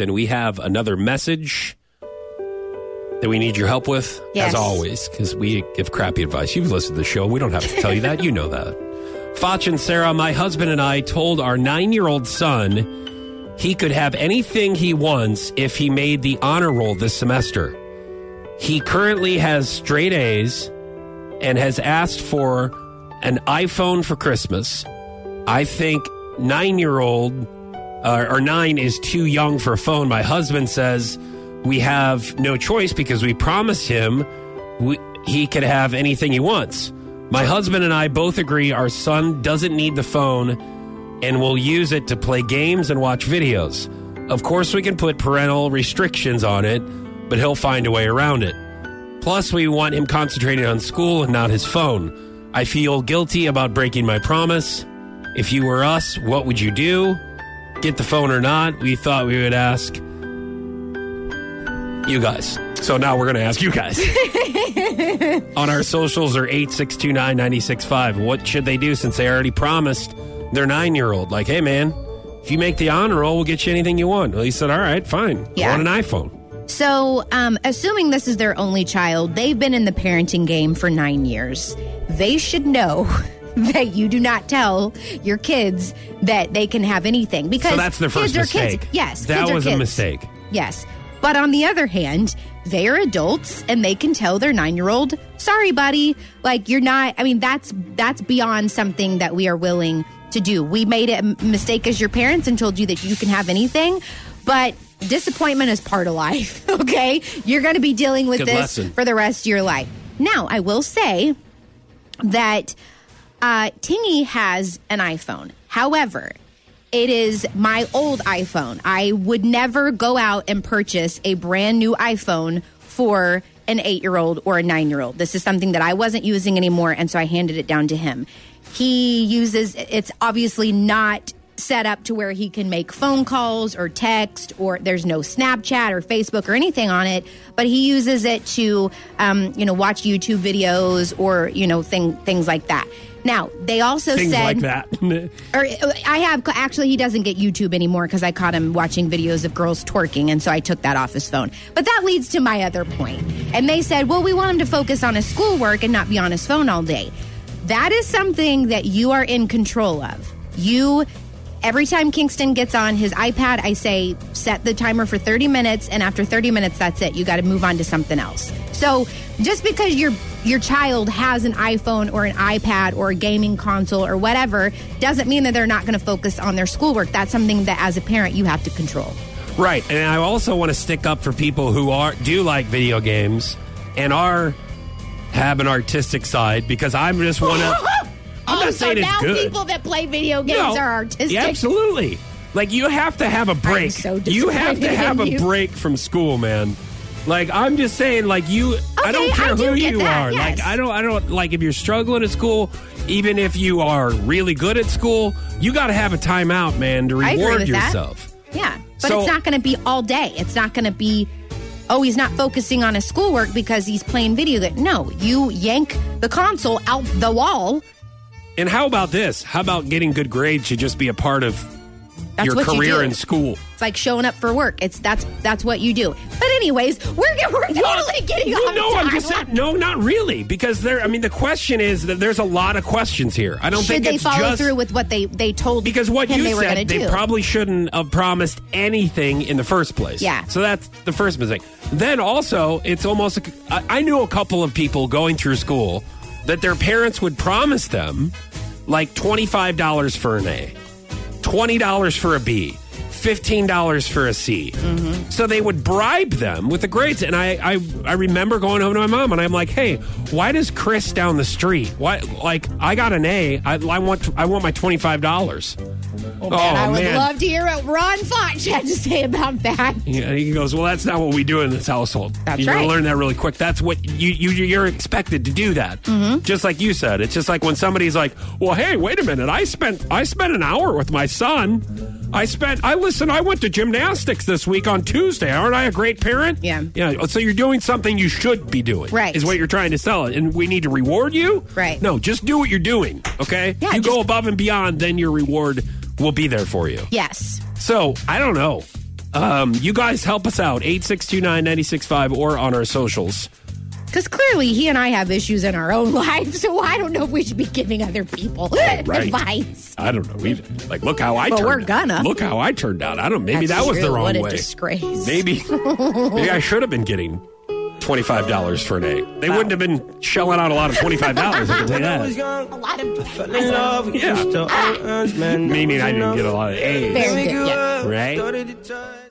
and we have another message that we need your help with, Yes. as always, because we give crappy advice. You've listened to the show. We don't have to tell you that. You know that. Foch and Sarah, my husband and I told our nine year old son he could have anything he wants if he made the honor roll this semester. He currently has straight A's and has asked for an iPhone for Christmas. I think nine year old uh, or nine is too young for a phone. My husband says we have no choice because we promised him we, he could have anything he wants. My husband and I both agree our son doesn't need the phone and will use it to play games and watch videos. Of course, we can put parental restrictions on it, but he'll find a way around it. Plus, we want him concentrated on school and not his phone. I feel guilty about breaking my promise. If you were us, what would you do? Get the phone or not? We thought we would ask you guys. So now we're going to ask you guys. On our socials are 8629 965. What should they do since they already promised their nine year old? Like, hey, man, if you make the honor roll, we'll get you anything you want. Well, he said, all right, fine. I Yeah. want an iPhone. So, um, assuming this is their only child, they've been in the parenting game for nine years. They should know that you do not tell your kids that they can have anything because So that's their first kids are mistake. kids. Yes, That kids are was a mistake. Yes. But on the other hand, they are adults and they can tell their 9-year-old, "Sorry, buddy, like you're not I mean that's that's beyond something that we are willing to do. We made a mistake as your parents and told you that you can have anything, but disappointment is part of life, okay? You're going to be dealing with Good this lesson. for the rest of your life. Now, I will say that uh, Tingy has an iPhone. However, it is my old iPhone. I would never go out and purchase a brand new iPhone for an eight year old or a nine year old. This is something that I wasn't using anymore, and so I handed it down to him. He uses it's obviously not set up to where he can make phone calls or text or there's no snapchat or facebook or anything on it but he uses it to um, you know watch youtube videos or you know thing, things like that now they also Things said like that. or I have actually he doesn't get YouTube anymore because I caught him watching videos of girls twerking and so I took that off his phone. But that leads to my other point. And they said, "Well, we want him to focus on his schoolwork and not be on his phone all day." That is something that you are in control of. You every time Kingston gets on his iPad, I say set the timer for 30 minutes and after 30 minutes that's it. You got to move on to something else. So, just because your your child has an iPhone or an iPad or a gaming console or whatever doesn't mean that they're not going to focus on their schoolwork. That's something that as a parent you have to control. Right, and I also want to stick up for people who are do like video games and are have an artistic side because I'm just one of. I'm oh, not so saying it's now good. people that play video games No. are artistic. Yeah, absolutely. Like you have to have a break. so you have to have a you. break from school, man. Like I'm just saying, like you, I don't care I do who you that, are. yes. Like I don't, I don't like if you're struggling at school, even if you are really good at school, you got to have a timeout, man, to reward with that. yourself. Yeah, but So- it's not going to be all day. It's not going to be, oh, he's not focusing on his schoolwork because he's playing video game. No, you yank the console out the wall. And how about this? How about getting good grades should just be a part of That's your what you career do. in school? It's like showing up for work. It's that's that's what you do. But anyways, we're get- we're totally getting Well, off. no, I'm just saying, no, not really, because there. I mean, the question is that there's a lot of questions here. I don't Should think they follow just through with what they they told because what you they said they do? probably shouldn't have promised anything in the first place. Yeah. So that's the first mistake. Then also, it's almost. I, I knew a couple of people going through school that their parents would promise them like twenty five dollars for an A, twenty dollars for a B. $15 for a C. Mm-hmm. So they would bribe them with the grades. And I, I, I remember going home to my mom and I'm like, hey, why does Chris down the street, why, like, I got an A. I, I want, I want my $25. Oh, and I would man. love to hear what Ron Fox had to say about that. Yeah, he goes, well, that's not what we do in this household. That's You're right. gonna learn that really quick. That's what you, you you're expected to do that. Mm-hmm. Just like you said, it's just like when somebody's like, well, hey, wait a minute, I spent I spent an hour with my son. I spent I listen. I went to gymnastics this week on Tuesday. Aren't I a great parent? Yeah. Yeah. So you're doing something you should be doing. Right. Is what you're trying to sell it, and we need to reward you. Right. No, just do what you're doing. Okay. Yeah, you go above and beyond, then your reward will be there for you. Yes. So I don't know. Um, you guys help us out. 8629 965 or on our socials. Because clearly he and I have issues in our own lives, so I don't know if we should be giving other people right. advice. I don't know either. Like, look how I But turned we're gonna. Look how I turned out. I don't Maybe That's that was the wrong What a way. disgrace. Maybe, maybe I should have been getting $25 for an A. They wouldn't have been shelling out a lot of $25, I can tell you that. A lot of Fell love Yeah. just the old ends, man. Meaning I didn't get a lot of A's. Very good, yeah. Right? Started to try-